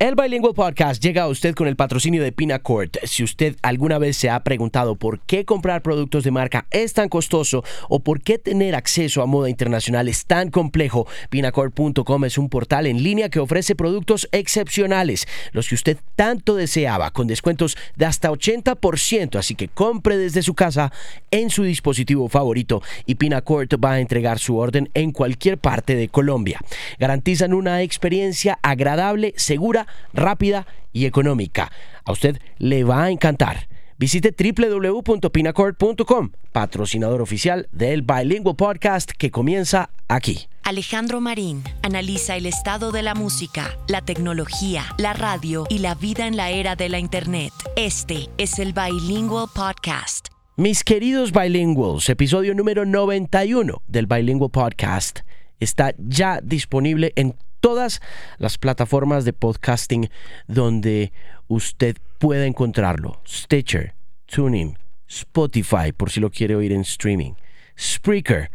El Bilingual Podcast llega a usted con el patrocinio de Pinacord. Si usted alguna vez se ha preguntado por qué comprar productos de marca es tan costoso o por qué tener acceso a moda internacional es tan complejo, Pinacord.com es un portal en línea que ofrece productos excepcionales, los que usted tanto deseaba, con descuentos de hasta 80%, así que compre desde su casa en su dispositivo favorito y Pinacord va a entregar su orden en cualquier parte de Colombia. Garantizan una experiencia agradable, segura, rápida y económica. A usted le va a encantar. Visite www.pinacord.com, patrocinador oficial del Bilingual Podcast que comienza aquí. Alejandro Marín analiza el estado de la música, la tecnología, la radio y la vida en la era de la Internet. Este es el Bilingual Podcast. Mis queridos bilinguals, episodio número 91 del Bilingual Podcast está ya disponible en todas las plataformas de podcasting donde usted pueda encontrarlo. Stitcher, Tuning, Spotify, por si lo quiere oír en streaming, Spreaker,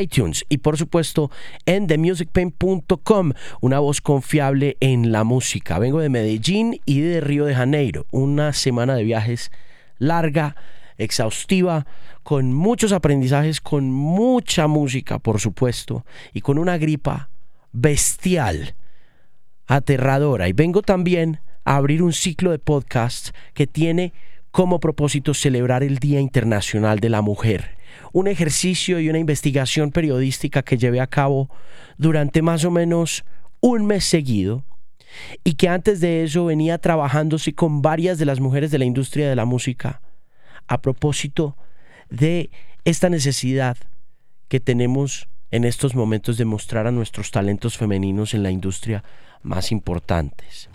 iTunes y por supuesto en themusicpain.com, una voz confiable en la música. Vengo de Medellín y de Río de Janeiro, una semana de viajes larga, exhaustiva, con muchos aprendizajes, con mucha música, por supuesto, y con una gripa bestial, aterradora. Y vengo también a abrir un ciclo de podcasts que tiene como propósito celebrar el Día Internacional de la Mujer. Un ejercicio y una investigación periodística que llevé a cabo durante más o menos un mes seguido y que antes de eso venía trabajándose con varias de las mujeres de la industria de la música a propósito de esta necesidad que tenemos en estos momentos de mostrar a nuestros talentos femeninos en la industria más importantes.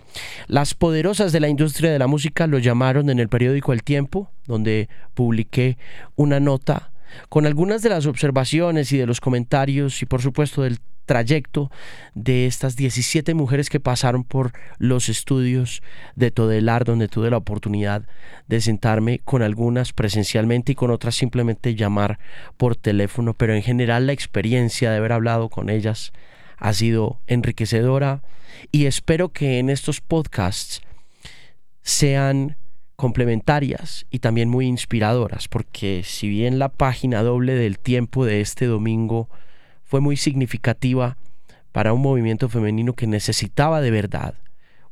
Las poderosas de la industria de la música lo llamaron en el periódico El Tiempo, donde publiqué una nota con algunas de las observaciones y de los comentarios y por supuesto del trayecto de estas 17 mujeres que pasaron por los estudios de Todelar, donde tuve la oportunidad de sentarme con algunas presencialmente y con otras simplemente llamar por teléfono, pero en general la experiencia de haber hablado con ellas ha sido enriquecedora y espero que en estos podcasts sean complementarias y también muy inspiradoras, porque si bien la página doble del tiempo de este domingo fue muy significativa para un movimiento femenino que necesitaba de verdad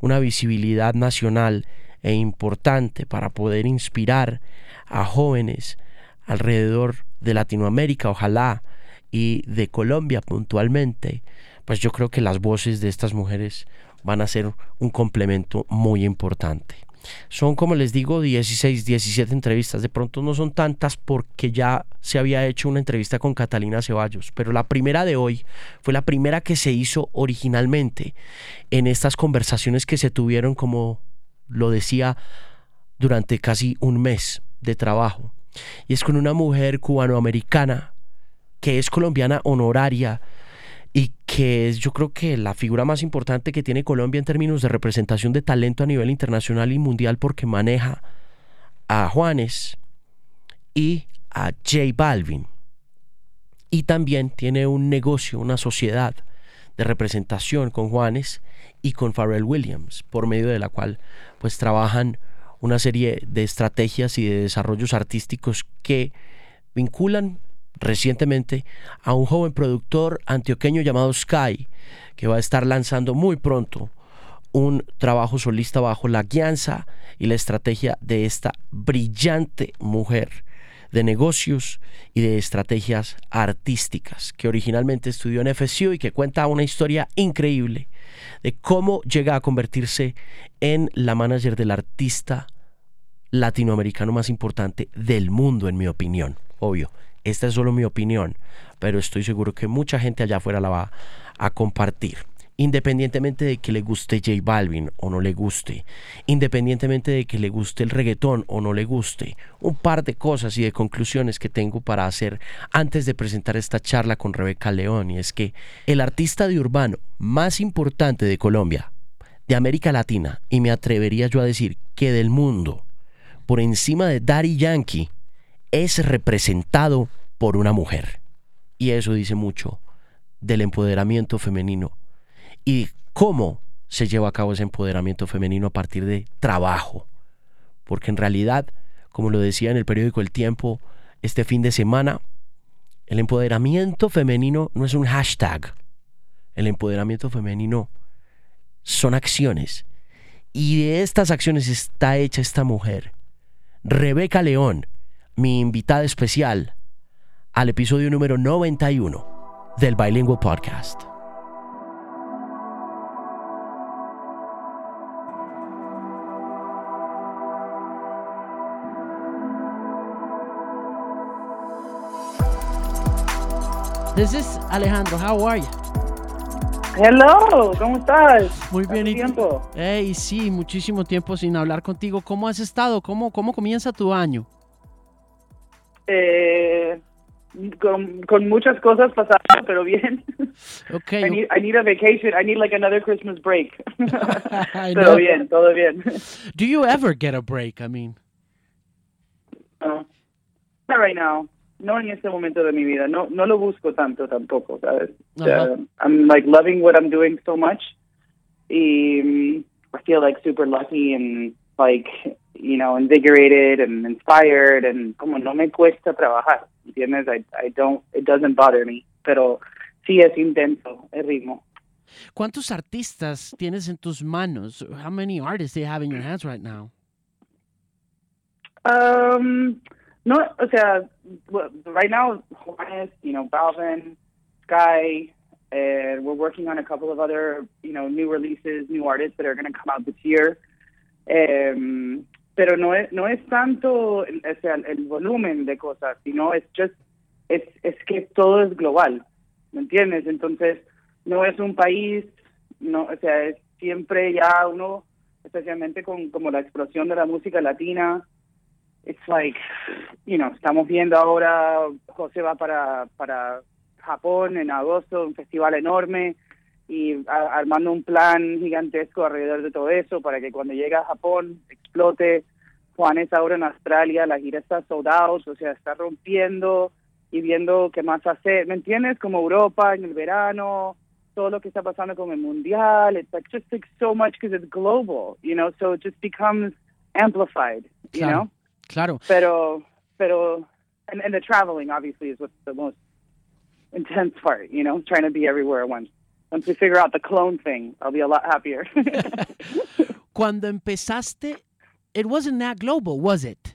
una visibilidad nacional e importante para poder inspirar a jóvenes alrededor de Latinoamérica, ojalá, y de Colombia puntualmente, pues yo creo que las voces de estas mujeres van a ser un complemento muy importante. Son, como les digo, 16, 17 entrevistas. De pronto no son tantas porque ya se había hecho una entrevista con Catalina Ceballos, pero la primera de hoy fue la primera que se hizo originalmente en estas conversaciones que se tuvieron, como lo decía, durante casi un mes de trabajo. Y es con una mujer cubanoamericana que es colombiana honoraria y que es yo creo que la figura más importante que tiene Colombia en términos de representación de talento a nivel internacional y mundial porque maneja a Juanes y a J Balvin. Y también tiene un negocio, una sociedad de representación con Juanes y con Pharrell Williams, por medio de la cual pues trabajan una serie de estrategias y de desarrollos artísticos que vinculan recientemente a un joven productor antioqueño llamado Sky, que va a estar lanzando muy pronto un trabajo solista bajo la guianza y la estrategia de esta brillante mujer de negocios y de estrategias artísticas, que originalmente estudió en FSU y que cuenta una historia increíble de cómo llega a convertirse en la manager del artista latinoamericano más importante del mundo, en mi opinión, obvio. Esta es solo mi opinión, pero estoy seguro que mucha gente allá afuera la va a compartir. Independientemente de que le guste J Balvin o no le guste, independientemente de que le guste el reggaetón o no le guste, un par de cosas y de conclusiones que tengo para hacer antes de presentar esta charla con Rebeca León, y es que el artista de urbano más importante de Colombia, de América Latina, y me atrevería yo a decir que del mundo, por encima de Daddy Yankee, es representado por una mujer. Y eso dice mucho del empoderamiento femenino y cómo se lleva a cabo ese empoderamiento femenino a partir de trabajo. Porque en realidad, como lo decía en el periódico El Tiempo este fin de semana, el empoderamiento femenino no es un hashtag. El empoderamiento femenino son acciones. Y de estas acciones está hecha esta mujer. Rebeca León, mi invitada especial al episodio número 91 del Bilingual Podcast. This is Alejandro. How are you? Hello, ¿cómo estás? Muy bien, ¿Hace ¿y tiempo? Hey, sí, muchísimo tiempo sin hablar contigo. ¿Cómo has estado? ¿Cómo, cómo comienza tu año? Eh, con, con muchas cosas pasando, pero bien. Okay. I need, I need a vacation. I need like another Christmas break. Pero know. bien, todo bien. Do you ever get a break? I mean, No. Not right now. No en este momento de mi vida. No, no lo busco tanto tampoco, ¿sabes? Ajá. I'm like loving what I'm doing so much. Y mm, I feel like super lucky and like, you know, invigorated and inspired and como no me cuesta trabajar, ¿entiendes? I, I don't, it doesn't bother me. Pero sí es intenso el ritmo. ¿cuántos artistas tienes en tus manos? How many artists do you have in your hands right now? Um, no, o sea, right now, Juanes, you know, Balvin, Sky, and we're working on a couple of other, you know, new releases, new artists that are going to come out this year. Um, pero no es, no es tanto o sea, el volumen de cosas, sino es just, es, es que todo es global, ¿me entiendes? Entonces, no es un país, no, o sea, es siempre ya uno, especialmente con como la explosión de la música latina, it's like, you know, estamos viendo ahora, José va para, para Japón en agosto, un festival enorme, y a- armando un plan gigantesco alrededor de todo eso para que cuando llegue a Japón explote. Juan es ahora en Australia, la gira está sold out, o sea, está rompiendo y viendo qué más hacer, ¿me entiendes? Como Europa en el verano, todo lo que está pasando con el mundial, it's like just like so much because it's global, you know, so it just becomes amplified, you Claro. know? Claro. Pero, pero, and, and the traveling obviously is what's the most intense part, you know, trying to be everywhere at once. Once we figure out the clone thing, I'll be a lot happier. Cuando empezaste, it wasn't that global, was it?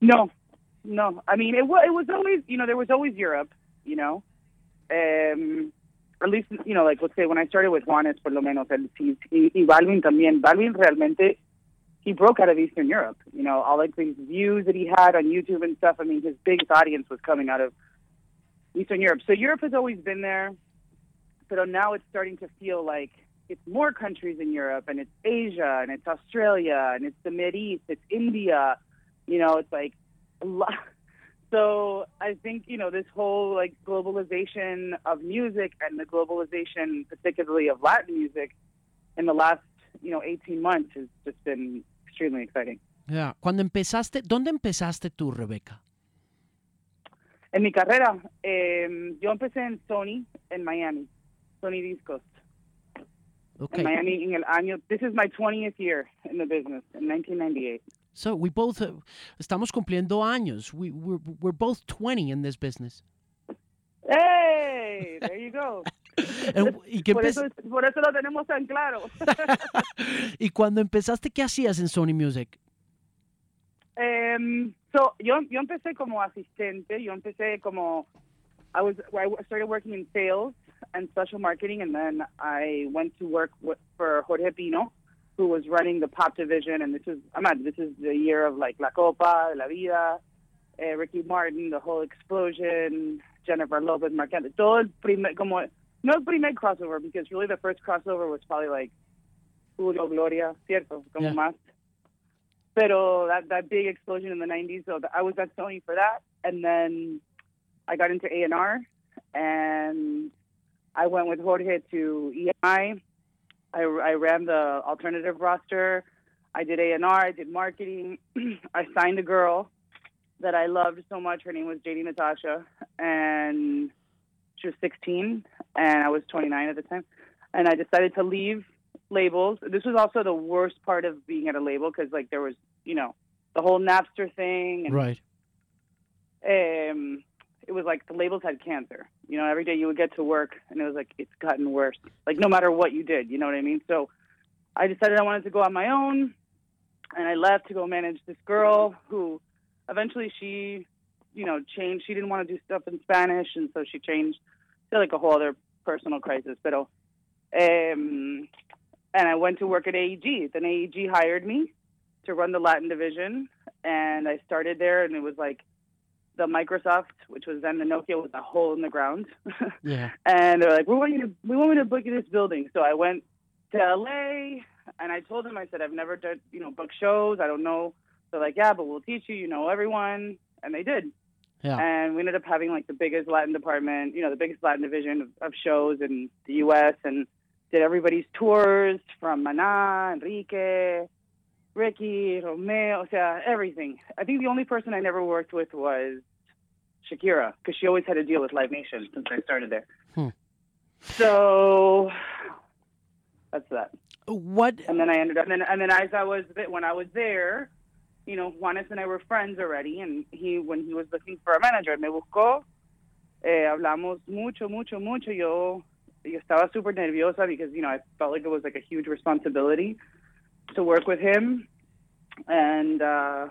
no, no. I mean, it was, it was always, you know, there was always Europe, you know, um, at least, you know, like let's say when I started with Juanes, por lo menos, and y Balvin también. Balvin realmente, he broke out of Eastern Europe. You know, all like these views that he had on YouTube and stuff. I mean, his biggest audience was coming out of Eastern Europe. So Europe has always been there, but now it's starting to feel like it's more countries in Europe, and it's Asia, and it's Australia, and it's the Mid East, it's India. You know, it's like a lot. So I think you know this whole like globalization of music and the globalization, particularly of Latin music, in the last you know 18 months has just been extremely exciting. Yeah. Cuando empezaste, ¿dónde empezaste tú, Rebeca? En mi carrera, eh, yo empecé en Sony en Miami, Sony Discos. Okay. En Miami en el año, this is my 20th year in the business, in 1998. So we both uh, estamos cumpliendo años. We we're, we're both 20 in this business. ¡Hey! There you go. ¿y, por, eso, por eso lo tenemos tan claro. y cuando empezaste, ¿qué hacías en Sony Music? Um, so yo, yo empecé como asistente, yo empecé como, I was, I started working in sales and special marketing, and then I went to work with, for Jorge Pino, who was running the pop division, and this is, I'm not, this is the year of like La Copa, La Vida, eh, Ricky Martin, the whole explosion, Jennifer Lopez, Anthony, todo el primer, como, no el primer crossover, because really the first crossover was probably like Julio Gloria, cierto, como Yeah. más. Pero that, that big explosion in the 90s, so I was at Sony for that. And then I got into A&R, and I went with Jorge to EMI. I, I ran the alternative roster. I did A&R. I did marketing. I signed a girl that I loved so much. Her name was JD Natasha, and she was 16, and I was 29 at the time. and I decided to leave labels. This was also the worst part of being at a label because like there was, you know, the whole Napster thing, and Right. um, it was like the labels had cancer. You know, every day you would get to work, and it was like it's gotten worse. Like no matter what you did, you know what I mean. So I decided I wanted to go on my own, and I left to go manage this girl who, eventually she, you know, changed. She didn't want to do stuff in Spanish, and so she changed to like a whole other personal crisis. But um, and I went to work at AEG. Then AEG hired me to run the Latin division, and I started there, and it was like the Microsoft, which was then the Nokia, with a hole in the ground. Yeah. and they're like, "We want you to, we want me to book you this building." So I went to LA, and I told them, I said, "I've never done, you know, book shows. I don't know." They're like, "Yeah, but we'll teach you. You know everyone," and they did. Yeah. And we ended up having like the biggest Latin department, you know, the biggest Latin division of, of shows in the U.S. and did everybody's tours from Maná, Enrique, Ricky, Romeo, o sea, everything. I think the only person I never worked with was Shakira because she always had to deal with Live Nation since I started there. Hmm. So that's that. What? And then I ended up, and then, and then as I was when I was there, you know, Juanes and I were friends already, and he when he was looking for a manager, me buscó. Eh, hablamos mucho, mucho, mucho. Yo, yo estaba super nerviosa because you know I felt like it was like a huge responsibility to work with him, and uh,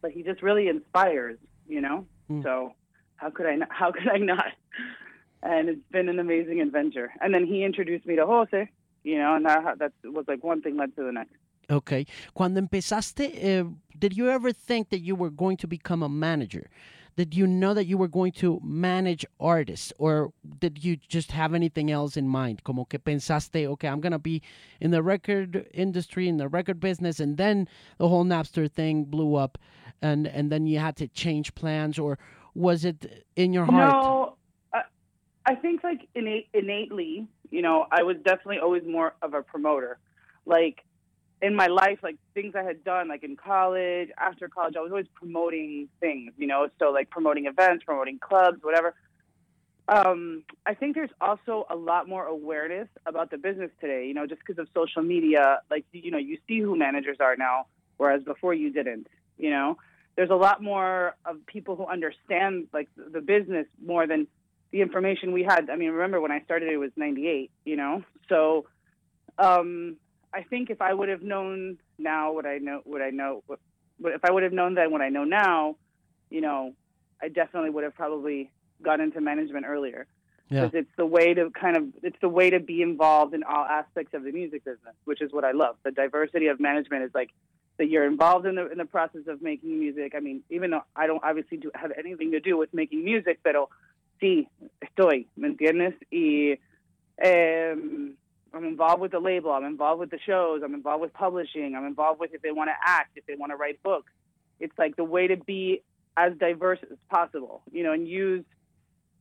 but he just really inspires, you know. Mm. So how could I not, how could I not? And it's been an amazing adventure. And then he introduced me to Jose, you know, and that that was like one thing led to the next. Okay. Cuando empezaste, eh, did you ever think that you were going to become a manager? Did you know that you were going to manage artists, or did you just have anything else in mind? Como que pensaste, okay, I'm gonna be in the record industry, in the record business, and then the whole Napster thing blew up, and and then you had to change plans, or was it in your heart? No, I, I think like innate, innately, you know, I was definitely always more of a promoter. Like in my life, like things I had done, like in college, after college, I was always promoting things, you know, so like promoting events, promoting clubs, whatever. Um, I think there's also a lot more awareness about the business today, you know, just because of social media. Like, you know, you see who managers are now, whereas before you didn't, you know. There's a lot more of people who understand like the business more than the information we had. I mean, remember when I started, it was 98, you know? So, um, I think if I would have known now what I know, what I know, what, what, if I would have known then what I know now, you know, I definitely would have probably got into management earlier. Yeah. Because it's the way to kind of, it's the way to be involved in all aspects of the music business, which is what I love. The diversity of management is like that you're involved in the in the process of making music. I mean, even though I don't obviously do have anything to do with making music, pero sí estoy, ¿me entiendes? Y um, I'm involved with the label. I'm involved with the shows. I'm involved with publishing. I'm involved with if they want to act, if they want to write books. It's like the way to be as diverse as possible, you know, and use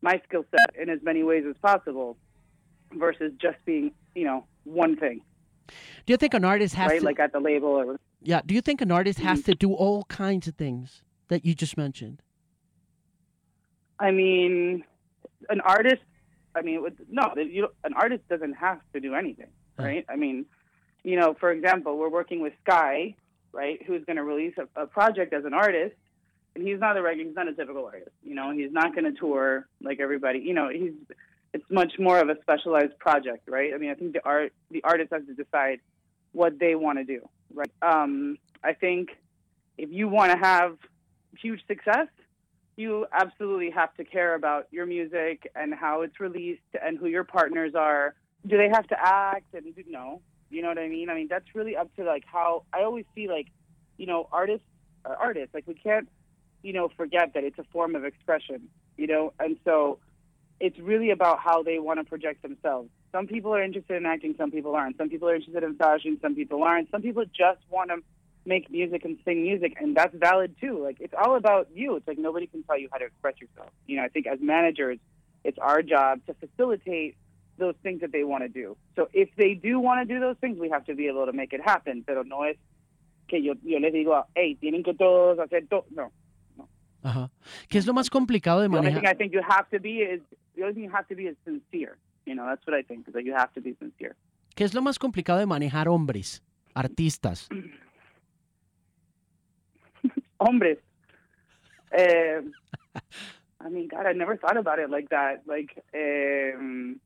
my skill set in as many ways as possible versus just being, you know, one thing, Do you think an artist has right? to? Like at the label or yeah. Do you think an artist has mm-hmm. to do all kinds of things that you just mentioned? I mean, an artist. I mean, no, you, an artist doesn't have to do anything, right? I mean, you know, for example, we're working with Sky, right, who's going to release a, a project as an artist, and he's not a regular, he's not a typical artist. You know, he's not going to tour like everybody. You know, he's it's much more of a specialized project, right? I mean, I think the art the artist has to decide what they want to do, right? Um, I think if you want to have huge success, you absolutely have to care about your music and how it's released and who your partners are. Do they have to act? And no, you know what I mean. I mean that's really up to like how I always see like, you know, artists are artists. Like we can't, you know, forget that it's a form of expression. You know, and so it's really about how they want to project themselves. Some people are interested in acting, some people aren't. Some people are interested in fashion, some people aren't. Some people just want to make music and sing music, and that's valid too. Like it's all about you. It's like nobody can tell you how to express yourself. You know, I think as managers, it's our job to facilitate those things that they want to do. So if they do want to do those things, we have to be able to make it happen. Pero no es que yo, yo les digo, hey, tienen que todos hacer todo. No. Ajá. ¿Qué es lo más complicado de The only manejar? thing I think you have to be is the only thing you have to be is sincere. You know, that's what I think is that you have to be sincere. ¿Qué es lo más complicado de manejar hombres, artistas? Hombres. Eh, I mean, God, I never thought about it like that. Like, um,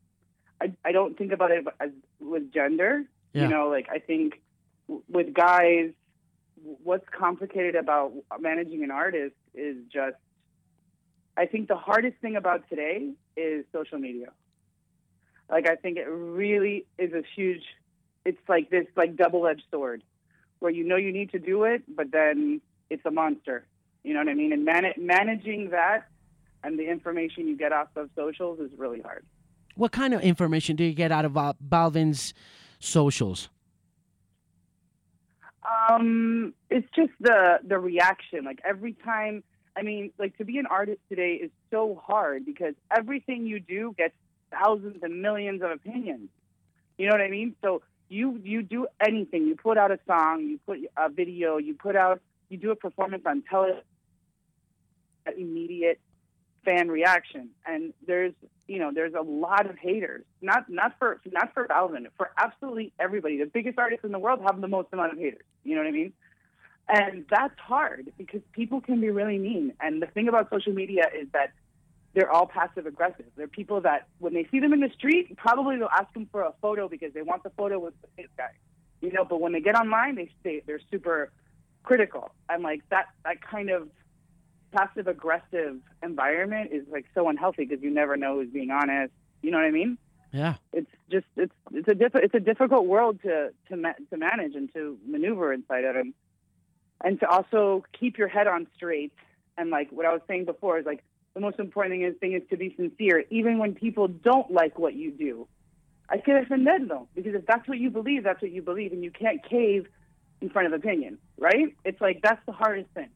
I I don't think about it as with gender. Yeah. You know, like I think w- with guys, what's complicated about managing an artist is just. I think the hardest thing about today is social media. Like, I think it really is a huge. It's like this like double-edged sword, where you know you need to do it, but then it's a monster. You know what I mean? And man- managing that and the information you get off of socials is really hard. What kind of information do you get out of uh, Balvin's socials? Um, it's just the the reaction. Like every time, I mean, like to be an artist today is so hard because everything you do gets thousands and millions of opinions. You know what I mean? So you you do anything. You put out a song, you put a video, you put out, you do a performance on television. Immediate fan reaction, and there's you know there's a lot of haters. Not not for not for Balvin, for absolutely everybody. The biggest artists in the world have the most amount of haters. You know what I mean? And that's hard because people can be really mean. And the thing about social media is that they're all passive aggressive. They're people that when they see them in the street, probably they'll ask them for a photo because they want the photo with this guy. You know, but when they get online, they stay they're super critical. And like that that kind of passive aggressive environment is like so unhealthy because you never know who's being honest. You know what I mean? Yeah. It's just it's it's a diff- it's a difficult world to to ma- to manage and to maneuver inside of, and and to also keep your head on straight. And like what I was saying before is like the most important thing is thing is to be sincere, even when people don't like what you do. Hay que defenderlo because if that's what you believe, that's what you believe, and you can't cave in front of opinion, right? It's like that's the hardest thing.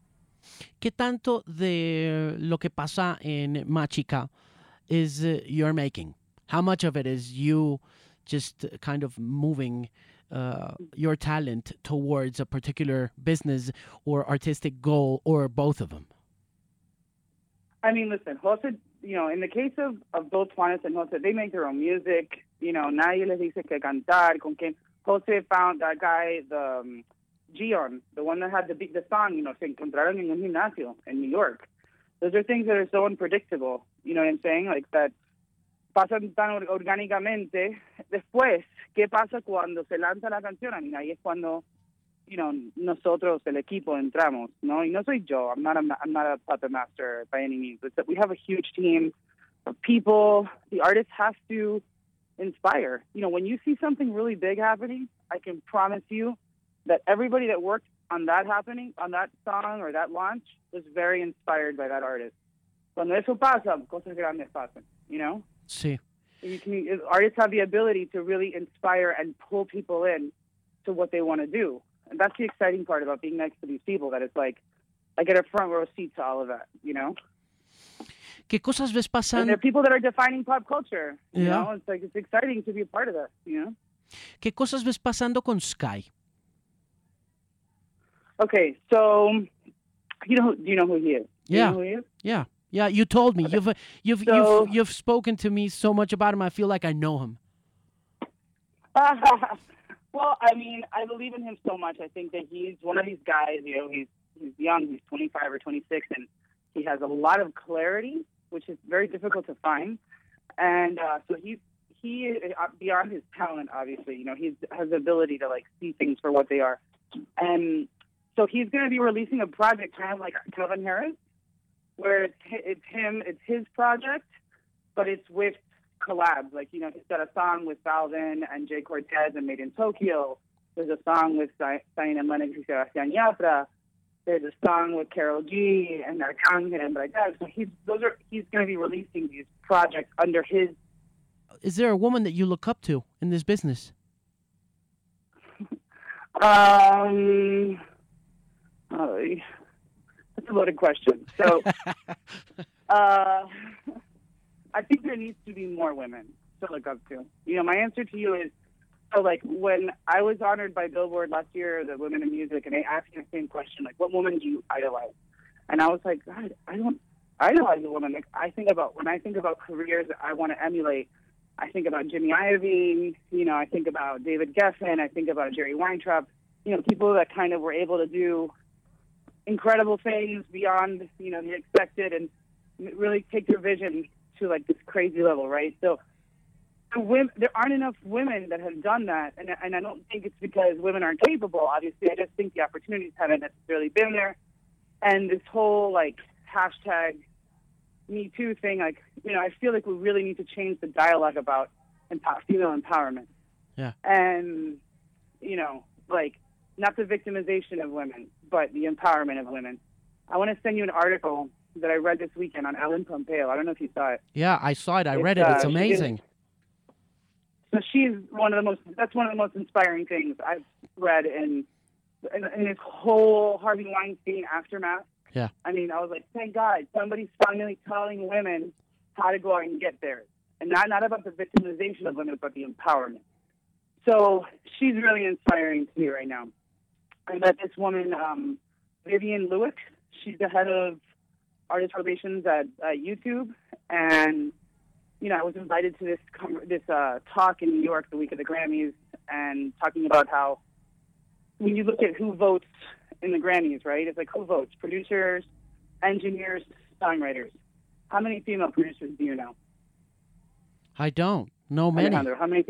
¿Qué tanto de lo que pasa en Machica is uh, your making? How much of it is you just kind of moving uh, your talent towards a particular business or artistic goal or both of them? I mean, listen, Jose, you know, in the case of, of both Juanes and Jose, they make their own music. You know, nadie les dice que cantar, con quien. Jose found that guy, the um, Gion, the one that had the the song, you know, se encontraron en un gimnasio in New York. Those are things that are so unpredictable. You know what I'm saying? Like that pasan tan orgánicamente. Después, ¿qué pasa cuando se lanza la canción? I mean, ahí es cuando you know, nosotros, el equipo, entramos, ¿no? Y no soy yo. I'm not a, I'm not a puppet master by any means. It's that we have a huge team of people. The artist has to inspire. You know, when you see something really big happening, I can promise you that everybody that worked on that happening, on that song or that launch, was very inspired by that artist. Cuando eso pasa, cosas grandes pasan, you know? Sí. You can, artists have the ability to really inspire and pull people in to what they want to do. And that's the exciting part about being next to these people. That it's like I get a front row seat to all of that. You know, ¿Qué cosas ves and pasando? they're people that are defining pop culture. You Yeah. know, it's like it's exciting to be a part of that. You know. ¿Qué cosas ves pasando con Sky? Okay, so you know, do you know who he is? Do you Yeah. know who he is? Yeah. Yeah, you told me. You've uh, you've So- you've you've spoken to me so much about him. I feel like I know him. well, I mean, I believe in him so much. I think that he's one of these guys. You know, he's he's young. He's 25 or 26, and he has a lot of clarity, which is very difficult to find. And uh, so he he uh, beyond his talent, obviously, you know, he has the ability to like see things for what they are. And so he's going to be releasing a project kind of like Calvin Harris, where it's it's him, it's his project, but it's with collabs. Like, you know, he's got a song with Balvin and Jhay Cortez and Made in Tokyo. There's a song with Zion Lennox and Sebastian Yatra. There's a song with Karol G and Arcangel and like that. So he's those are he's going to be releasing these projects under his. Is there a woman that you look up to in this business? Um, oh, that's a loaded question. So, uh, I think there needs to be more women to look up to. You know, my answer to you is so like when I was honored by Billboard last year, the Women in Music, and they asked me the same question, like, what woman do you idolize? And I was like, God, I don't idolize a woman. Like, I think about when I think about careers that I want to emulate, I think about Jimmy Iovine. You know, I think about David Geffen. I think about Jerry Weintraub. You know, people that kind of were able to do incredible things beyond you know the expected and really take their vision to like this crazy level, right? So women, there aren't enough women that have done that, and and I don't think it's because women aren't capable. Obviously, I just think the opportunities haven't necessarily been there, and this whole like hashtag Me Too thing, like you know, I feel like we really need to change the dialogue about empower, female empowerment. Yeah. And you know, like not the victimization of women, but the empowerment of women. I want to send you an article that I read this weekend on Ellen Pompeo. I don't know if you saw it. Yeah, I saw it. I It's, read it. It's uh, amazing. So she's one of the most. That's one of the most inspiring things I've read in in, in this whole Harvey Weinstein aftermath. Yeah. I mean, I was like, thank God somebody's finally telling women how to go out and get there, and not not about the victimization of women, but the empowerment. So she's really inspiring to me right now. I met this woman, um, Vivien Lewit. She's the head of artist relations at uh, YouTube, and you know, I was invited to this com- this uh, talk in New York the week of the Grammys, and talking about how when you look at who votes in the Grammys, right? It's like who votes? Producers, engineers, songwriters. How many female producers do you know? I don't know many. Alejandro, how many?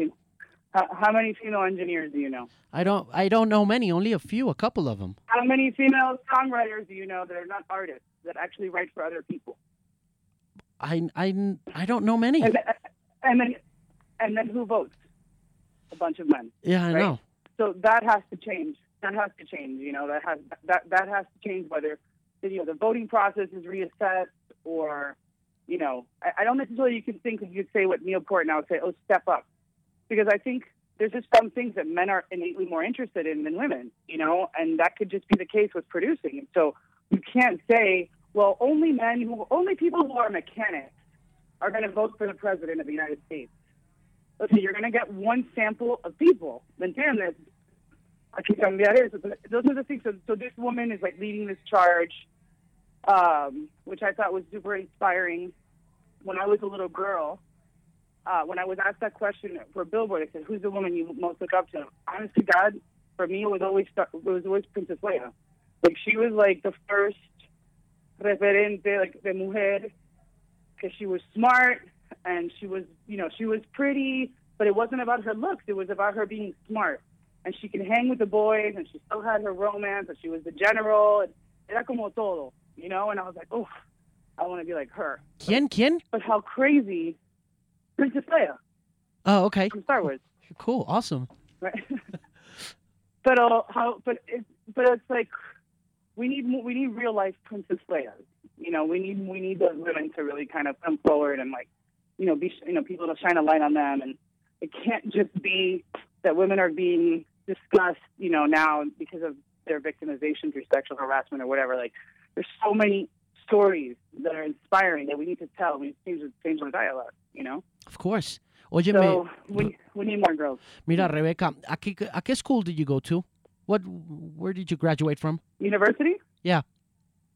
How, how many female engineers do you know? I don't. I don't know many. Only a few. A couple of them. How many female songwriters do you know that are not artists that actually write for other people? I. I. I don't know many. And, and then, and then who votes? A bunch of men. Yeah, I right? know. So that has to change. That has to change. You know, that has that that has to change whether you know the voting process is reassessed or you know I, I don't necessarily you can think you could say what Neil Portnow would say. Oh, step up, because I think there's just some things that men are innately more interested in than women. You know, and that could just be the case with producing. And so you can't say, well, only men who only people who are mechanics are going to vote for the president of the United States. Okay, you're going to get one sample of people. ¿Me entiendes? Hay que cambiar eso. Those are the things. So, so this woman is like leading this charge, um, which I thought was super inspiring. When I was a little girl, uh, when I was asked that question for Billboard, I said, "Who's the woman you most look up to?" Honest to God, for me, it was always it was always Princess Leia. Like she was like the first referente, like de mujer, because she was smart and she was, you know, she was pretty, but it wasn't about her looks. It was about her being smart. And she could hang with the boys, and she still had her romance, and she was the general. And era como todo, you know. And I was like, oh, I want to be like her. ¿Quién? ¿Quién? But how crazy, Princess Leia Oh, okay. from Star Wars, Cool. Awesome. right? but uh, how? But it, but it's like we need we need real life Princess Leia. You know, we need we need those women to really kind of come forward and like, you know, be you know people to shine a light on them, and it can't just be that women are being discussed, you know, now because of their victimization through sexual harassment or whatever. Like, there's so many stories that are inspiring that we need to tell. We need to change, change the dialogue, you know. Of course. Óyeme, So we we need more girls. mira, Rebecca, ¿a qué, ¿a qué school did you go to? What? Where did you graduate from? University? Yeah.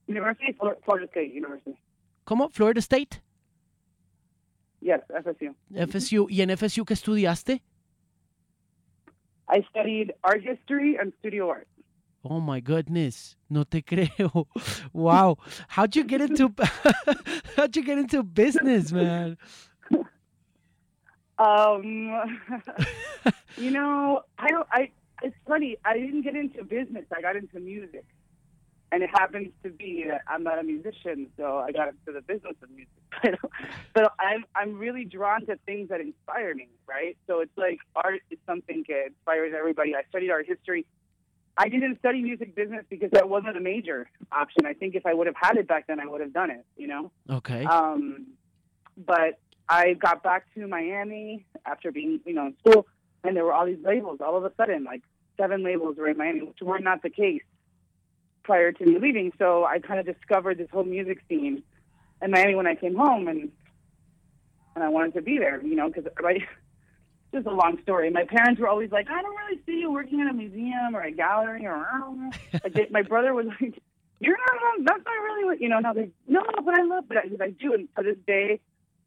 University, Florida State University. ¿Cómo? Florida State, Yes, FSU. FSU. ¿Y en FSU qué estudiaste? I studied art history and studio art. Oh my goodness, no te creo. Wow, how'd you get into how'd you get into business, man? Um, you know, I don't. I. It's funny. I didn't get into business. I got into music, and it happens to be that I'm not a musician, so I got into the business of music. but I'm I'm really drawn to things that inspire me, right? So it's like art is something that inspires everybody. I studied art history. I didn't study music business because that wasn't a major option. I think if I would have had it back then, I would have done it. You know. Okay. Um, but I got back to Miami after being, you know, in school, and there were all these labels. All of a sudden, like seven labels were in Miami, which were not the case prior to me leaving. So I kind of discovered this whole music scene in Miami when I came home, and and I wanted to be there, you know, because right. Just a long story. My parents were always like, "I don't really see you working in a museum or a gallery or." like they, my brother was like, "You're not. That's not really what you know." Now they, no, but I love it. I, I do, and to this day,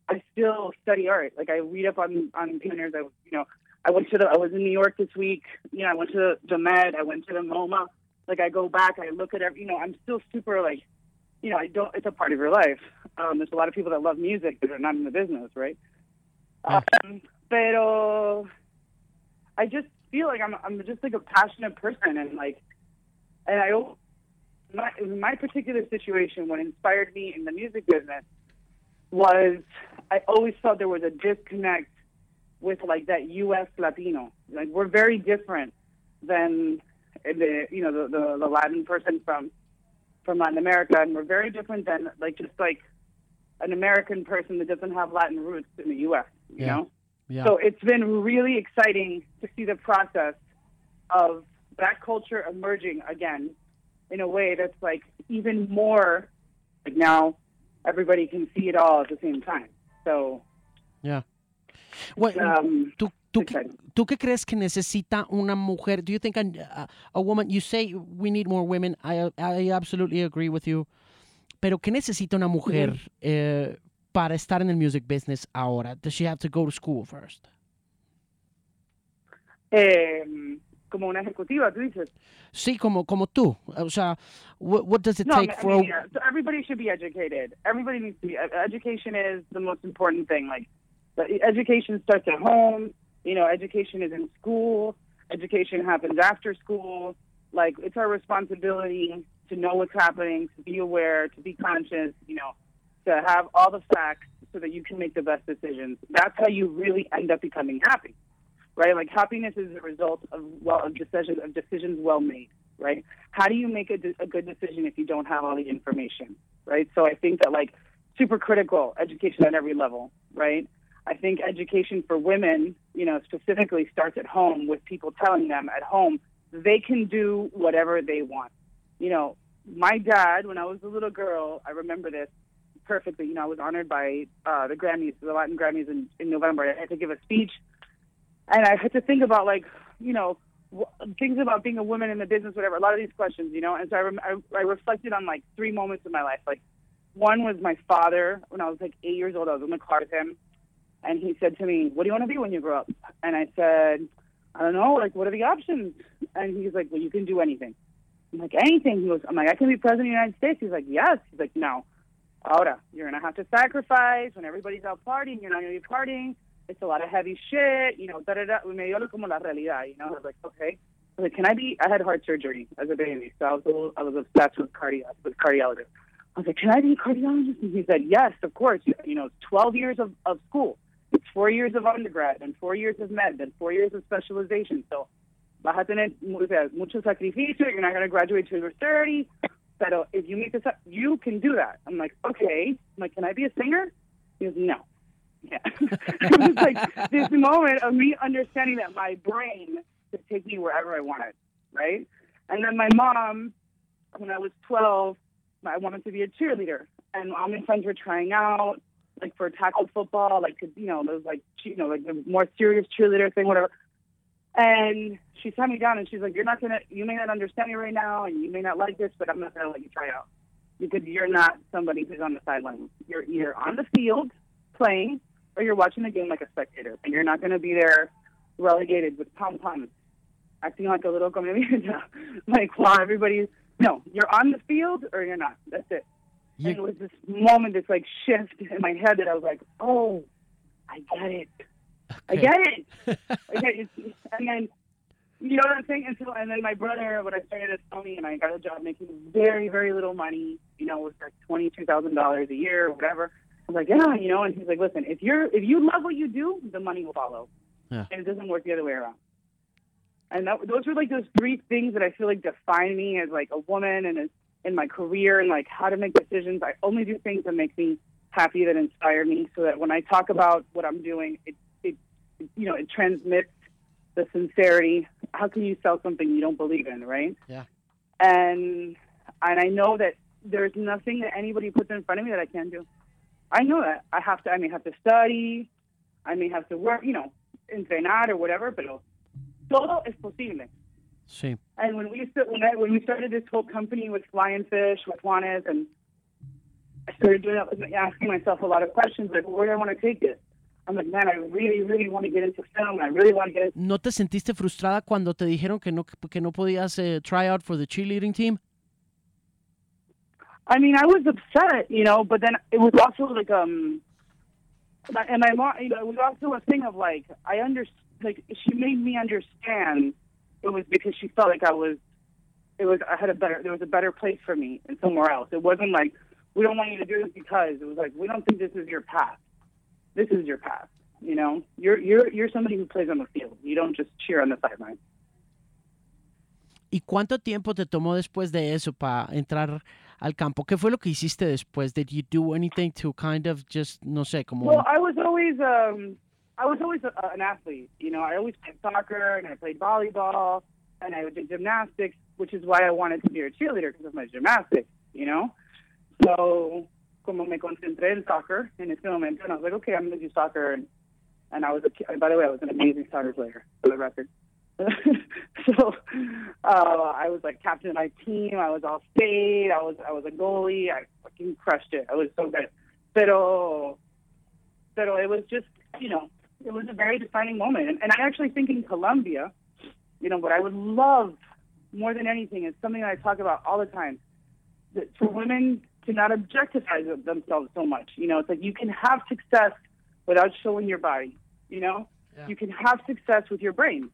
I still study art. Like I read up on on painters. I you know I went to the I was in New York this week. You know I went to the, the Met. I went to the MoMA. Like I go back. I look at every. You know I'm still super like. You know I don't. It's a part of your life. Um, there's a lot of people that love music but are not in the business, right? Yeah. Um, pero I just feel like I'm I'm just like a passionate person and like and I my my particular situation what inspired me in the music business was I always felt there was a disconnect with like that US Latino. Like we're very different than eh, the you know the, the, the Latin person from from Latin America and we're very different than like just like an American person that doesn't have Latin roots in the US, you Yeah. know? Yeah. So it's been really exciting to see the process of that culture emerging again in a way that's like even more like now everybody can see it all at the same time. So yeah. What, um, ¿tú, tú, qué, ¿Tú qué crees que necesita una mujer? Do you think a, a, woman, you say we need more women, I, I absolutely agree with you, pero ¿qué necesita una mujer eh, para estar en el music business ahora? Does she have to go to school first? eh, como una ejecutiva, tú dices. Sí, como, como tú. O sea, what, what does it No, take I for... mean, yeah, so everybody should be educated. Everybody needs to be. ed- Education is the most important thing. Like, education starts at home. You know, education is in school. Education happens after school. Like, it's our responsibility to know what's happening, to be aware, to be conscious. You know, to have all the facts so that you can make the best decisions. That's how you really end up becoming happy, right? Like, happiness is a result of well of decisions of decisions well made right? How do you make a, de- a good decision if you don't have all the information, right? So I think that like super critical education on every level, right? I think education for women, you know, specifically starts at home with people telling them at home they can do whatever they want. You know, my dad, when I was a little girl, I remember this perfectly. You know, I was honored by uh, the Grammys, the Latin Grammys in, in November. I had to give a speech, and I had to think about like, you know, things about being a woman in the business, whatever. A lot of these questions, you know. And so I, rem- I, I reflected on like three moments in my life. Like, one was my father when I was like eight years old. I was in the car with him, and he said to me, "What do you want to be when you grow up?" And I said, "I don't know. Like, what are the options?" And he's like, "Well, you can do anything." I'm like, "Anything?" He goes, "I'm like, I can be president of the United States." He's like, "Yes." He's like, "No." Ahora, you're gonna have to sacrifice when everybody's out partying. You're not gonna be partying. It's a lot of heavy shit, you know. Da da da. Me dio como la realidad, you know. I was like, okay. I was like, can I be? I had heart surgery as a baby, so I was a little, I was obsessed with cardio with cardiology. I was like, can I be a cardiologist? And he said, yes, of course. You, know, it's 12 years of, of school. It's four years of undergrad and four years of med and four years of specialization. So vas a tener mucho sacrificio. You're not going to graduate till you're 30. But if you meet this you can do that. I'm like, okay. I'm like, can I be a singer? He goes, no. Yeah. it was like this moment of me understanding that my brain could take me wherever I wanted, right? And then my mom, when I was 12, I wanted to be a cheerleader, and all my friends were trying out, like for tackle football, like you know those like you know like the more serious cheerleader thing, whatever. And she sat me down and she's like, "You're not gonna, you may not understand me right now, and you may not like this, but I'm not gonna let you try out because you're not somebody who's on the sidelines. You're either on the field playing, or you're watching the game like a spectator, and you're not gonna be there relegated with pom poms, acting like a little comedian, like while everybody's no, you're on the field or you're not. That's it. You- and it was this moment, this like shift in my head that I was like, oh, I get it. I get it. I get it. And then, you know what I'm saying? And, so, and then my brother, when I started at Sony and I got a job making very, very little money, you know, it was like $22,000 a year or whatever. I was like, yeah, you know, and he's like, listen, if you're, if you love what you do, the money will follow. Yeah. And it doesn't work the other way around. And that, those were like those three things that I feel like define me as like a woman and as, in my career and like how to make decisions. I only do things that make me happy, that inspire me, so that when I talk about what I'm doing, it, it, it you know, it transmits the sincerity. How can you sell something you don't believe in, right? Yeah. And and I know that there's nothing that anybody puts in front of me that I can't do. I know that I have to. I may have to study. I may have to work. You know, entrenar or whatever. Pero todo es posible. Sí. And when we when, I, when we started this whole company with Lionfish with Juanes, and I started doing that, asking myself a lot of questions like, where do I want to take this? I'm like, man, I really, really want to get into film. I really want to get into ¿No te sentiste frustrada cuando te dijeron que no, que no podías eh, try out for the cheerleading team? I mean, I was upset, you know, but then it was also like, um, and my mom, you know, it was also a thing of like, I under, like, she made me understand it was because she felt like I was, it was, I had a better, there was a better place for me and somewhere else. It wasn't like, we don't want you to do this because, it was like, we don't think this is your path. This is your path. You know, you're, you're, you're somebody who plays on the field. You don't just cheer on the sideline. ¿Y cuánto tiempo te tomó después de eso para entrar al campo? ¿Qué fue lo que hiciste después? Did you do anything to kind of just, no sé, como... Well, I was always um, I was always a, an athlete. You know, I always played soccer and I played volleyball and I did gymnastics, which is why I wanted to be a cheerleader because of my gymnastics. You know, so como me concentré en soccer in este momento, and I was like, okay, I'm going to do soccer. And, and I was a, by the way, I was an amazing soccer player for the record. so uh, I was like captain of my team. I was all state. I was I was a goalie. I fucking crushed it. I was so good. Pero, pero it was just you know it was a very defining moment. And, and I actually think in Colombia, you know, what I would love more than anything is something that I talk about all the time. That for women to not objectify themselves so much. You know, it's like you can have success without showing your body. You know, Yeah. you can have success with your brain.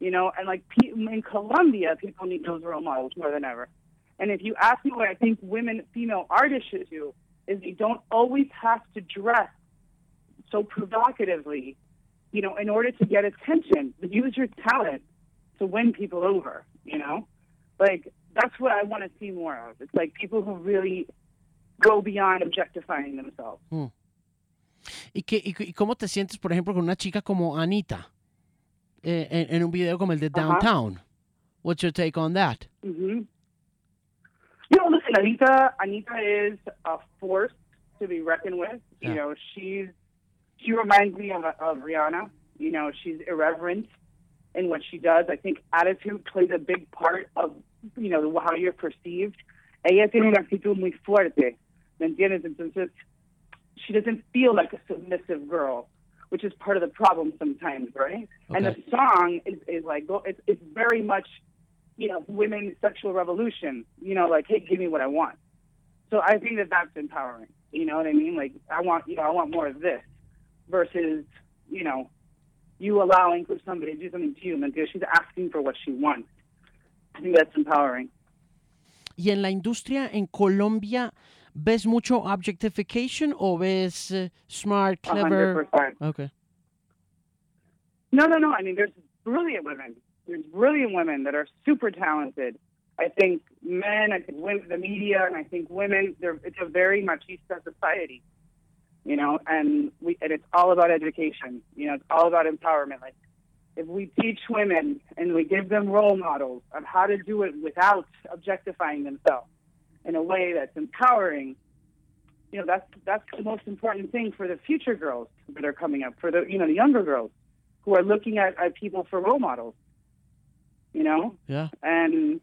You know, and like in Colombia, people need those role models more than ever. And if you ask me what I think women, female artists should do, is they don't always have to dress so provocatively, you know, in order to get attention. Use your talent to win people over, you know? Like, that's what I want to see more of. It's like people who really go beyond objectifying themselves. Hmm. ¿Y, qué, y, y cómo te sientes, por ejemplo, con una chica como Anitta en, en un video como el de Ajá. Downtown? What's your take on that? hmm You know, listen, Anitta. Anitta is a force to be reckoned with. Yeah. You know, she's she reminds me of, of Rihanna. You know, she's irreverent in what she does. I think attitude plays a big part of you know how you're perceived. Ella tiene una actitud muy fuerte, ¿me entiendes? Entonces, she doesn't feel like a submissive girl, which is part of the problem sometimes, right? And the song is, is like it's, it's very much you know, women's sexual revolution. You know, like, hey, give me what I want. So I think that that's empowering. You know what I mean? Like, I want, you know, I want more of this versus, you know, you allowing for somebody to do something to you because she's asking for what she wants. I think that's empowering. ¿Y en la industria en Colombia ves mucho objectification o ves eh, smart, clever? percent. Okay. No, no, no. I mean, there's brilliant women. There's brilliant women that are super talented. I think men, I think women, the media, and I think women. They're, it's a very machista society, you know, and we and it's all about education. You know, it's all about empowerment. Like, if we teach women and we give them role models of how to do it without objectifying themselves in a way that's empowering, you know, that's that's the most important thing for the future girls that are coming up, for the you know the younger girls who are looking at, at people for role models. You know, Yeah. and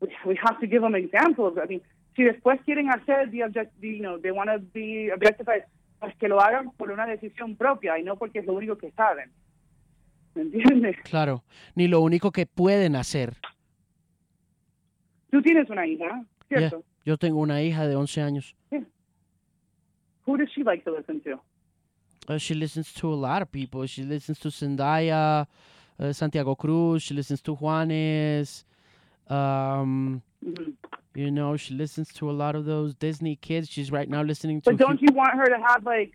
we, we have to give them examples. I mean, si después quieren hacer the object, the, you know, they want to be objectified, pues que lo hagan por una decisión propia y no porque es lo único que saben. ¿Me entiendes? Claro. Ni lo único que pueden hacer. Tú tienes una hija, Yeah. Yo tengo una hija de 11 años. Who does she like to listen to? Uh, she listens to a lot of people. She listens to Zendaya, uh, Santiago Cruz. She listens to Juanes. Um, Mhm. you know, she listens to a lot of those Disney kids. She's right now listening to. But don't you want her to have like?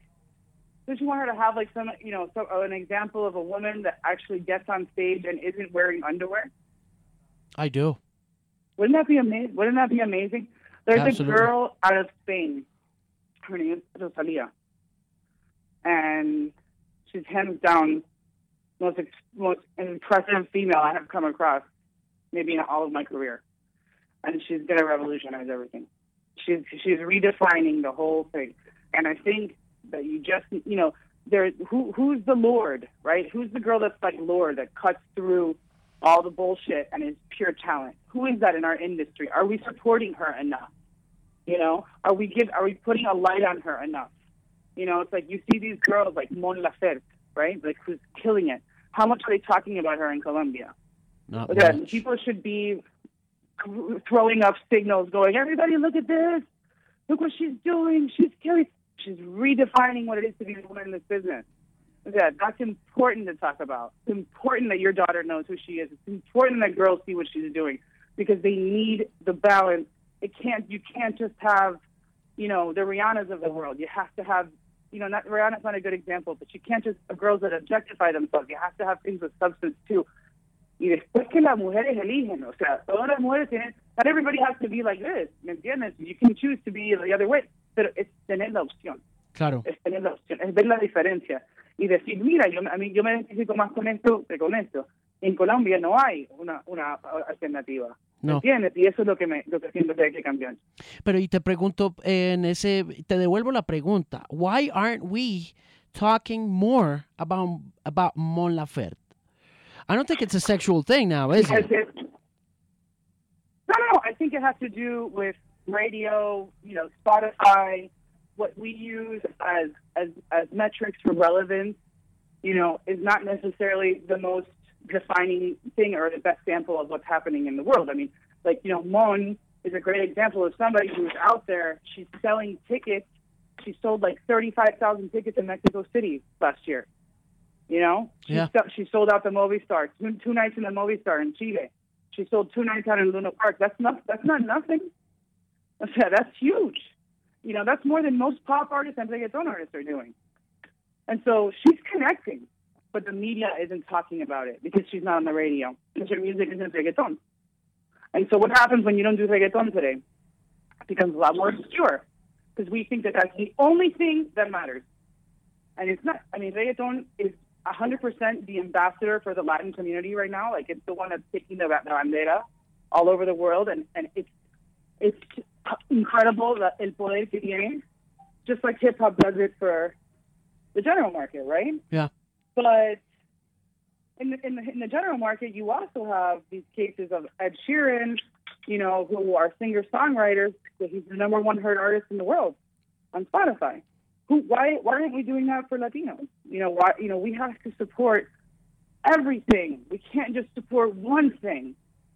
Don't you want her to have like some, you know, some, an example of a woman that actually gets on stage and isn't wearing underwear? I do. Wouldn't that be amazing? Wouldn't that be amazing? There's Absolutely. a girl out of Spain. Her name is Rosalia, and she's hands down most most impressive female I have come across, maybe in all of my career. And she's gonna revolutionize everything. She's she's redefining the whole thing, and I think that you just you know there who who's the Lorde right? Who's the girl that's like Lorde that cuts through all the bullshit and is pure talent. Who is that in our industry? Are we supporting her enough? You know, are we give are we putting a light on her enough? You know, it's like you see these girls like Mon Laferte, right? Like who's killing it. How much are they talking about her in Colombia? Not Okay, much. people should be throwing up signals, going, "Everybody, look at this! Look what she's doing! She's killing! She's redefining what it is to be a woman in this business." Yeah, that's important to talk about. It's important that your daughter knows who she is. It's important that girls see what she's doing because they need the balance. It can't. You can't just have, you know, the Rihannas of the world. You have to have, you know, not Rihanna's not a good example, but you can't just have girls that objectify themselves. You have to have things with substance too. y después que las mujeres eligen, o sea, todas las mujeres tienen, not everybody has to be like this, ¿me entiendes? You can choose to be the other way, pero es tener la opción, Claro. es tener la opción, es ver la diferencia y decir, mira, yo, a mí yo me identifico más con esto que con esto. En Colombia no hay una, una alternativa, ¿me No. entiendes? Y eso es lo que me, lo que siento que hay que cambiar. Pero y te pregunto en ese, te devuelvo la pregunta. Why aren't we talking more about about Mon Laferte? I don't think it's a sexual thing now, is Because it? it- no, no, I think it has to do with radio, you know, Spotify, what we use as as as metrics for relevance, you know, is not necessarily the most defining thing or the best sample of what's happening in the world. I mean, like, you know, Mon is a great example of somebody who's out there, she's selling tickets. She sold like 35,000 tickets in Mexico City last year. You know, she, Yeah. so- she sold out the Movistar two, two nights in the Movistar in Chile. She sold two nights out in Luna Park. That's not that's not nothing. That's, that's huge. You know, that's more than most pop artists and reggaeton artists are doing. And so she's connecting, but the media isn't talking about it because she's not on the radio because her music isn't reggaeton. And so what happens when you don't do reggaeton today? It becomes a lot more obscure because we think that that's the only thing that matters. And it's not. I mean, reggaeton is 100% the ambassador for the Latin community right now. Like, it's the one that's taking the, the bandera all over the world. And, and it's, it's incredible that el poder que tiene, just like hip hop does it for the general market, right? Yeah. But in the, in the, in the general market, you also have these cases of Ed Sheeran, you know, who are singer songwriters. He's the number one heard artist in the world on Spotify. Who? Why? Why aren't we doing that for Latinos? You know, why? You know, we have to support everything. We can't just support one thing.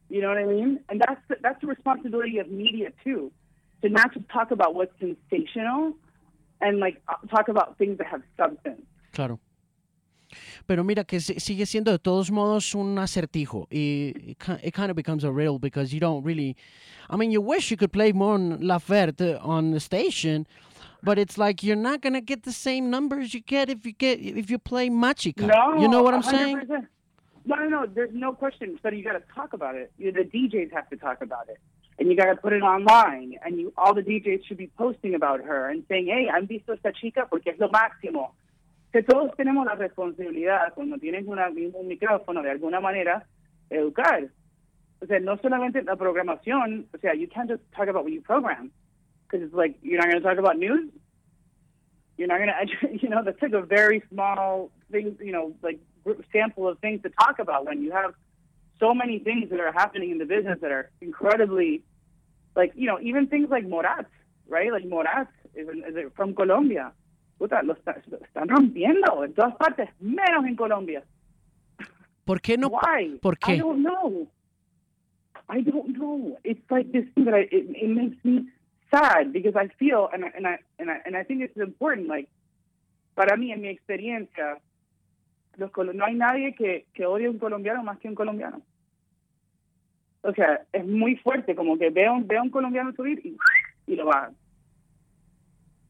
You know what I mean? And that's the, that's the responsibility of media too, to not just talk about what's sensational, and like talk about things that have substance. Claro. Pero mira que si- sigue siendo de todos modos un acertijo y it it kind of becomes a riddle because you don't really I mean you wish you could play Mon Laferte on the station but it's like you're not going to get the same numbers you get if you get if you play Machika. No, you know what I'm 100%. saying? No, no, no. There's no question. But you got to talk about it. You, the DJs have to talk about it, and you got to put it online. And you, all the DJs should be posting about her and saying, "Hey, han visto esta chica porque es lo máximo." Que todos tenemos la responsabilidad cuando tienes una, un micrófono de alguna manera educar. O sea, no solamente la programación. O sea, you can't just talk about what you program because it's like you're not going to talk about news. You're not going to, you know, that's like a very small thing, you know, like sample of things to talk about when you have so many things that are happening in the business that are incredibly, like, you know, even things like Morat, right? Like Morat is, is from Colombia. Puta, lo, está- lo están rompiendo en todas partes, menos en Colombia. ¿Por qué no? Why? ¿Por I qué? don't know. I don't know. It's like this thing that I, it, it makes me sad because I feel and I, and I and I and I think it's important. Like para mí, en mi experiencia, los no hay nadie que, que odie a un colombiano más que un colombiano. O sea, es muy fuerte, como que veo, veo a un colombiano subir y, y lo bajan.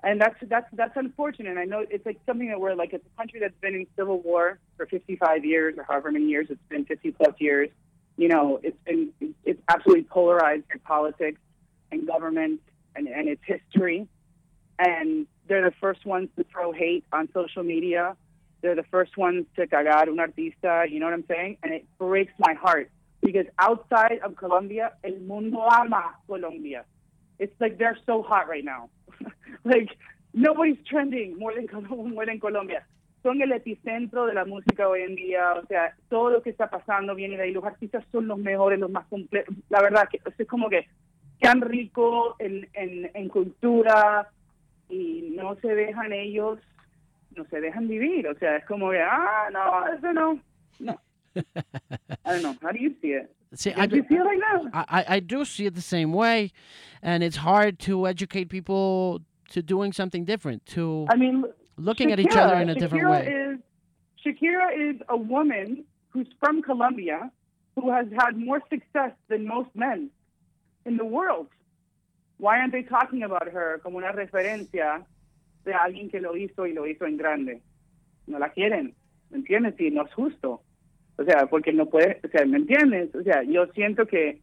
And that's that's that's unfortunate. I know it's like something that we're like it's a country that's been in civil war for 55 years or however many years it's been 50 plus years. You know, it's been it's absolutely polarized in politics and government and, and its history. And they're the first ones to throw hate on social media. They're the first ones to cagar un artista. You know what I'm saying? And it breaks my heart because outside of Colombia, el mundo ama Colombia. It's like they're so hot right now. like nobody's trending more than more than Colombia. Son el epicentro de la música hoy en día. O sea, todo lo que está pasando viene de ahí. Los artistas son los mejores, los más completos. La verdad que es como que tan rico en, en, en cultura y no se dejan ellos, no se dejan vivir. O sea, es como que, ah, no, eso no. No. I don't know. How do you see it? See, Do I, you see it like that? I, I- I do see it the same way, and it's hard to educate people to doing something different, to I mean, looking at each other in a different Shakira way. Is, Shakira is a woman who's from Colombia who has had more success than most men in the world. Why aren't they talking about her como una referencia de alguien que lo hizo y lo hizo en grande? No la quieren, ¿me entiendes? Y no es justo. O sea, porque no puede, o sea, ¿me entiendes? O sea, yo siento que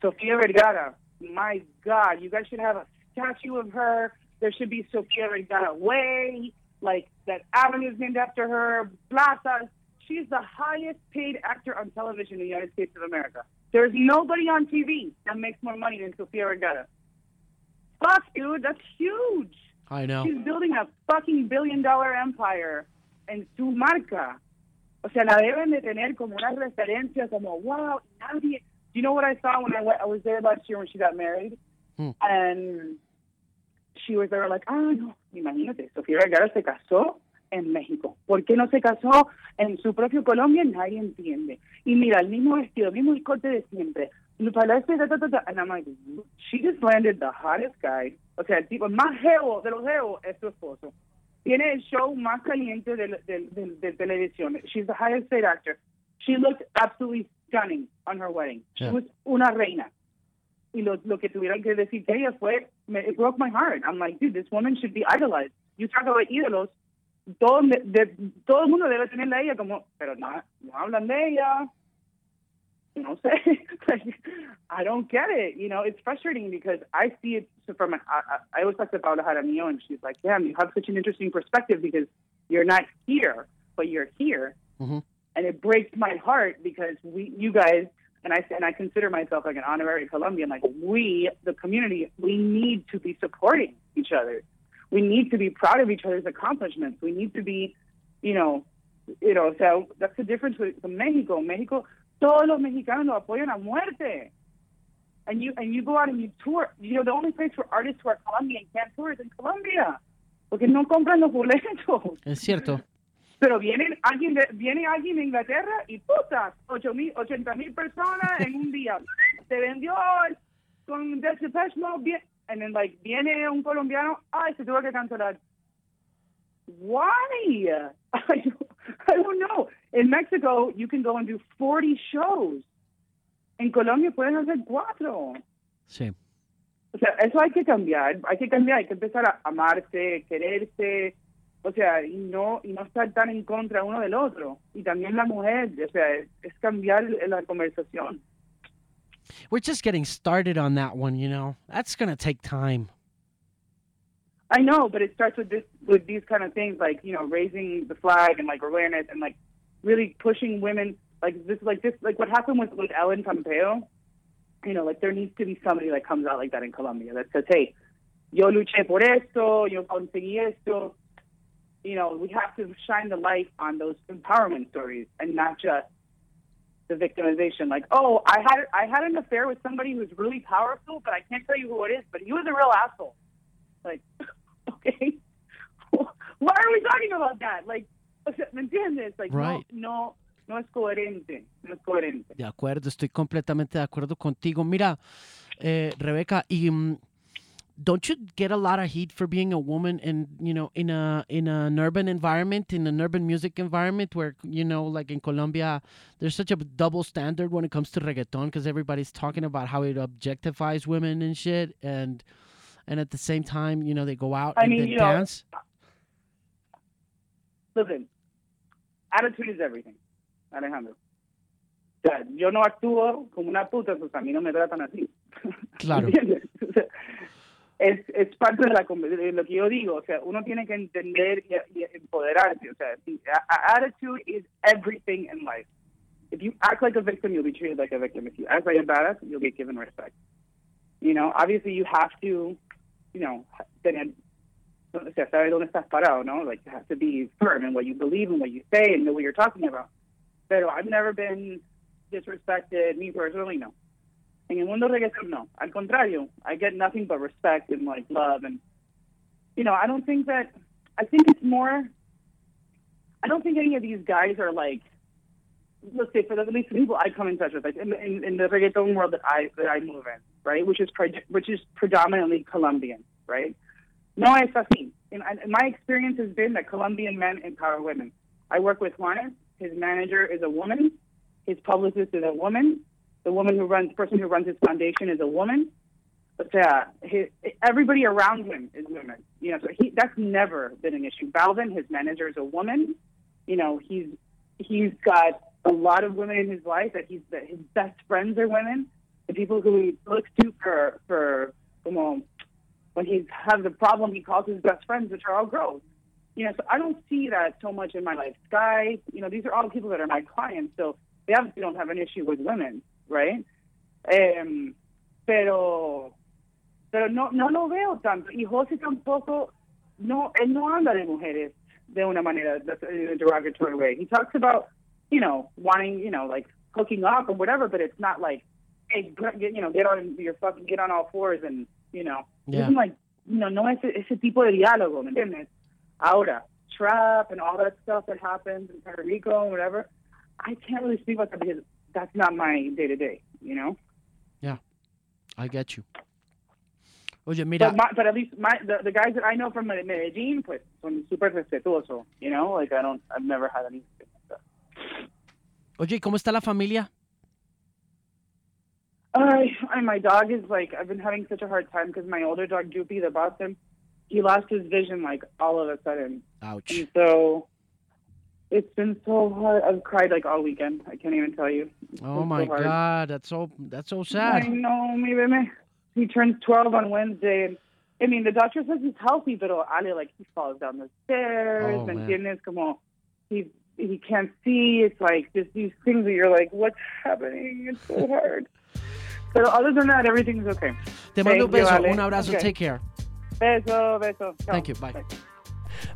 Sofía Vergara, my God, you guys should have a statue of her. There should be Sofia Vergara Way, like that avenue is named after her, plazas. She's the highest paid actor on television in the United States of America. There's nobody on TV that makes more money than Sofia Vergara. Fuck, dude, that's huge. I know. She's building a fucking billion dollar empire en su marca. O sea, la deben de tener como una referencia, como, wow, nadie. Do you know what I saw when I, went, I was there last year when she got married? Hmm. And she was there like, ah, no, imagínate, Sofía Vergara se casó en México. ¿Por qué no se casó en su propio Colombia? Nadie entiende. Y mira, el mismo vestido, el mismo corte de siempre. Y parece, ta, ta, ta, ta. And I'm like, she just landed the hottest guy. O sea, el tipo más geo de los geos es su esposo. Tiene el show más caliente de, de, de, de televisión. She's the highest paid actor. She looked absolutely stunning on her wedding. She was una reina. Y lo, lo que tuvieron que decir que ella fue, it broke my heart. I'm like, dude, this woman should be idolized. You talk about ídolos, todo, de, todo el mundo debe tenerla a ella como, pero no, no hablan de ella. No sé. like, I don't get it. You know, it's frustrating because I see it from, I, I I always talk to Paula Jaramillo and she's like, damn, you have such an interesting perspective because you're not here, but you're here. Mhm. And it breaks my heart because we, you guys, and I and I consider myself like an honorary Colombian. Like we, the community, we need to be supporting each other. We need to be proud of each other's accomplishments. We need to be, you know, you know. So that's the difference with Mexico. Mexico, todos los mexicanos lo apoyan a muerte. And you and you go out and you tour. You know, the only place for artists who are Colombian can't tour is in Colombia, porque no compran los boletos. Es cierto. Pero viene alguien de, viene alguien de Inglaterra y puta, ocho mil, ochenta mil personas en un día. Se vendió con Depeche Mode, bien- and then like viene un colombiano, ay, se tuvo que cancelar. Why? I don't, I don't know. In Mexico, you can go and do 40 shows. En Colombia puedes hacer cuatro. Sí. O sea, eso hay que cambiar, hay que cambiar, hay que empezar a amarse, quererse, o sea, y no y no estar tan en contra uno del otro. Y también la mujer, o sea, es, es cambiar la conversación. We're just getting started on that one, you know. That's going to take time. I know, but it starts with this with these kind of things like, you know, raising the flag and like awareness and like really pushing women like this like this like what happened with, with Ellen Pompeo. You know, like there needs to be somebody that comes out like that in Colombia that says, Hey, yo luché por esto, yo conseguí esto. You know, we have to shine the light on those empowerment stories and not just the victimization. Like, oh, I had I had an affair with somebody who's really powerful, but I can't tell you who it is, but he was a real asshole. Like, okay, why are we talking about that? Like, o sea, ¿me entiendes? Like, Right. no, no, no es coherente, no es coherente. De acuerdo, estoy completamente de acuerdo contigo. Mira, eh, Rebeca, y, mm, don't you get a lot of heat for being a woman in you know in a in an urban environment, in an urban music environment where you know like in Colombia, there's such a double standard when it comes to reggaeton because everybody's talking about how it objectifies women and shit, and and at the same time, you know, they go out I and mean, they you know, dance. Listen, attitude is everything, Alejandro. O sea, yo no actúo como una puta, pues a mí no me tratan así. Claro. ¿Entiendes? Es, es parte de, la, de lo que yo digo. O sea, uno tiene que entender y, y empoderarse. O sea, a- attitude is everything in life. If you act like a victim, you'll be treated like a victim. If you act like a badass, you'll get given respect. You know, obviously you have to, you know, tener, o sea, saber dónde estás parado, no? Like, you have to be firm in what you believe and what you say and know what you're talking about. Pero I've never been disrespected, me personally, no. En el mundo reggaeton, no. Al contrario, I get nothing but respect and like love and you know, I don't think that I think it's more I don't think any of these guys are like let's say for the, at least the people I come in touch with, like in, in, in the reggaeton world that I that I move in, right, which is pre- which is predominantly Colombian, right. No es así. And, and my experience has been that Colombian men empower women. I work with Juanes. His manager is a woman. His publicist is a woman. The woman who runs, person who runs his foundation is a woman. But uh, his, everybody around him is women. You know, so he that's never been an issue. Balvin, his manager, is a woman. You know, he's he's got a lot of women in his life that he's that his best friends are women. The people who he looks to for for como when he has a problem, he calls his best friends, which are all girls. You know, so I don't see that so much in my life. Sky, you know, these are all people that are my clients, so they obviously don't have an issue with women, right? Um, pero, pero no, no lo veo tanto. Y José tampoco, no, él no habla de mujeres de una manera, that's in a derogatory way. He talks about, you know, wanting, you know, like hooking up or whatever, but it's not like, hey, you know, get on your fucking, get on all fours and, you know, Yeah. isn't like, you know, no ese, ese tipo de diálogo, ¿me entiendes? Ahora, trap and all that stuff that happens in Puerto Rico and whatever, I can't really speak about that because that's not my day to day, you know. Yeah, I get you. Oye, mira, But, my, but at least my the, the guys that I know from Medellin, pues, son super respetuosos, you know. Like I don't, I've never had that. oye, ¿y ¿cómo está la familia? I, I, my dog is like, I've been having such a hard time because my older dog, Droopy, the Boston, he lost his vision like all of a sudden. Ouch. And so it's been so hard. I've cried like all weekend. I can't even tell you. It's Oh my so. God, that's so that's so sad. I know, mi bebé. He turns 12 on Wednesday. And, I mean, the doctor says he's healthy, but oh, Ale, like, he falls down the stairs. Oh, ¿me man. entiendes? Como, he, he can't see. It's like just these things that you're like, what's happening? It's so hard. But other than that, everything's okay. Te mando un you, beso, Ale. un abrazo, Okay. take care. Beso, beso. Chao. Thank you, bye.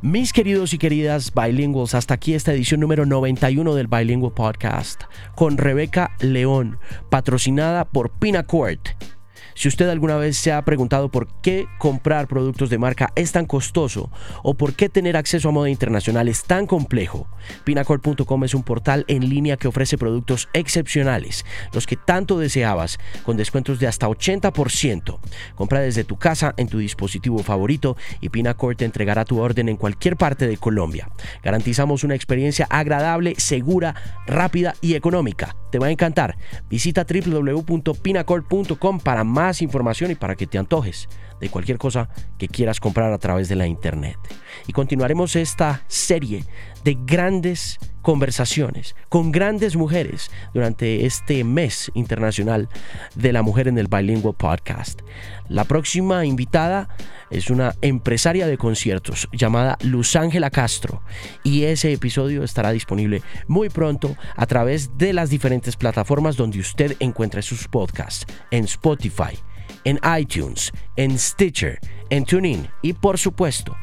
Mis queridos y queridas bilinguals, hasta aquí esta edición número 91 del Bilingual Podcast con Rebeca León, patrocinada por Pinacourt. Si usted alguna vez se ha preguntado por qué comprar productos de marca es tan costoso o por qué tener acceso a moda internacional es tan complejo, Pinacourt.com es un portal en línea que ofrece productos excepcionales, los que tanto deseabas, con descuentos de hasta 80%. Compra desde tu casa en tu dispositivo favorito y Pinacourt te entregará tu orden en cualquier parte de Colombia. Garantizamos una experiencia agradable, segura, rápida y económica. Te va a encantar. Visita www.pinacourt.com para más información y para que te antojes de cualquier cosa que quieras comprar a través de la internet. Y continuaremos esta serie de grandes conversaciones con grandes mujeres durante este mes internacional de la mujer en el Bilingual Podcast. La próxima invitada es una empresaria de conciertos llamada Luz Ángela Castro y ese episodio estará disponible muy pronto a través de las diferentes plataformas donde usted encuentre sus podcasts en Spotify, en iTunes, en Stitcher, en TuneIn y por supuesto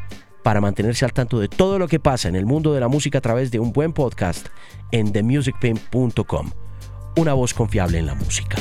para mantenerse al tanto de todo lo que pasa en el mundo de la música a través de un buen podcast en themusicpimp.com. Una voz confiable en la música.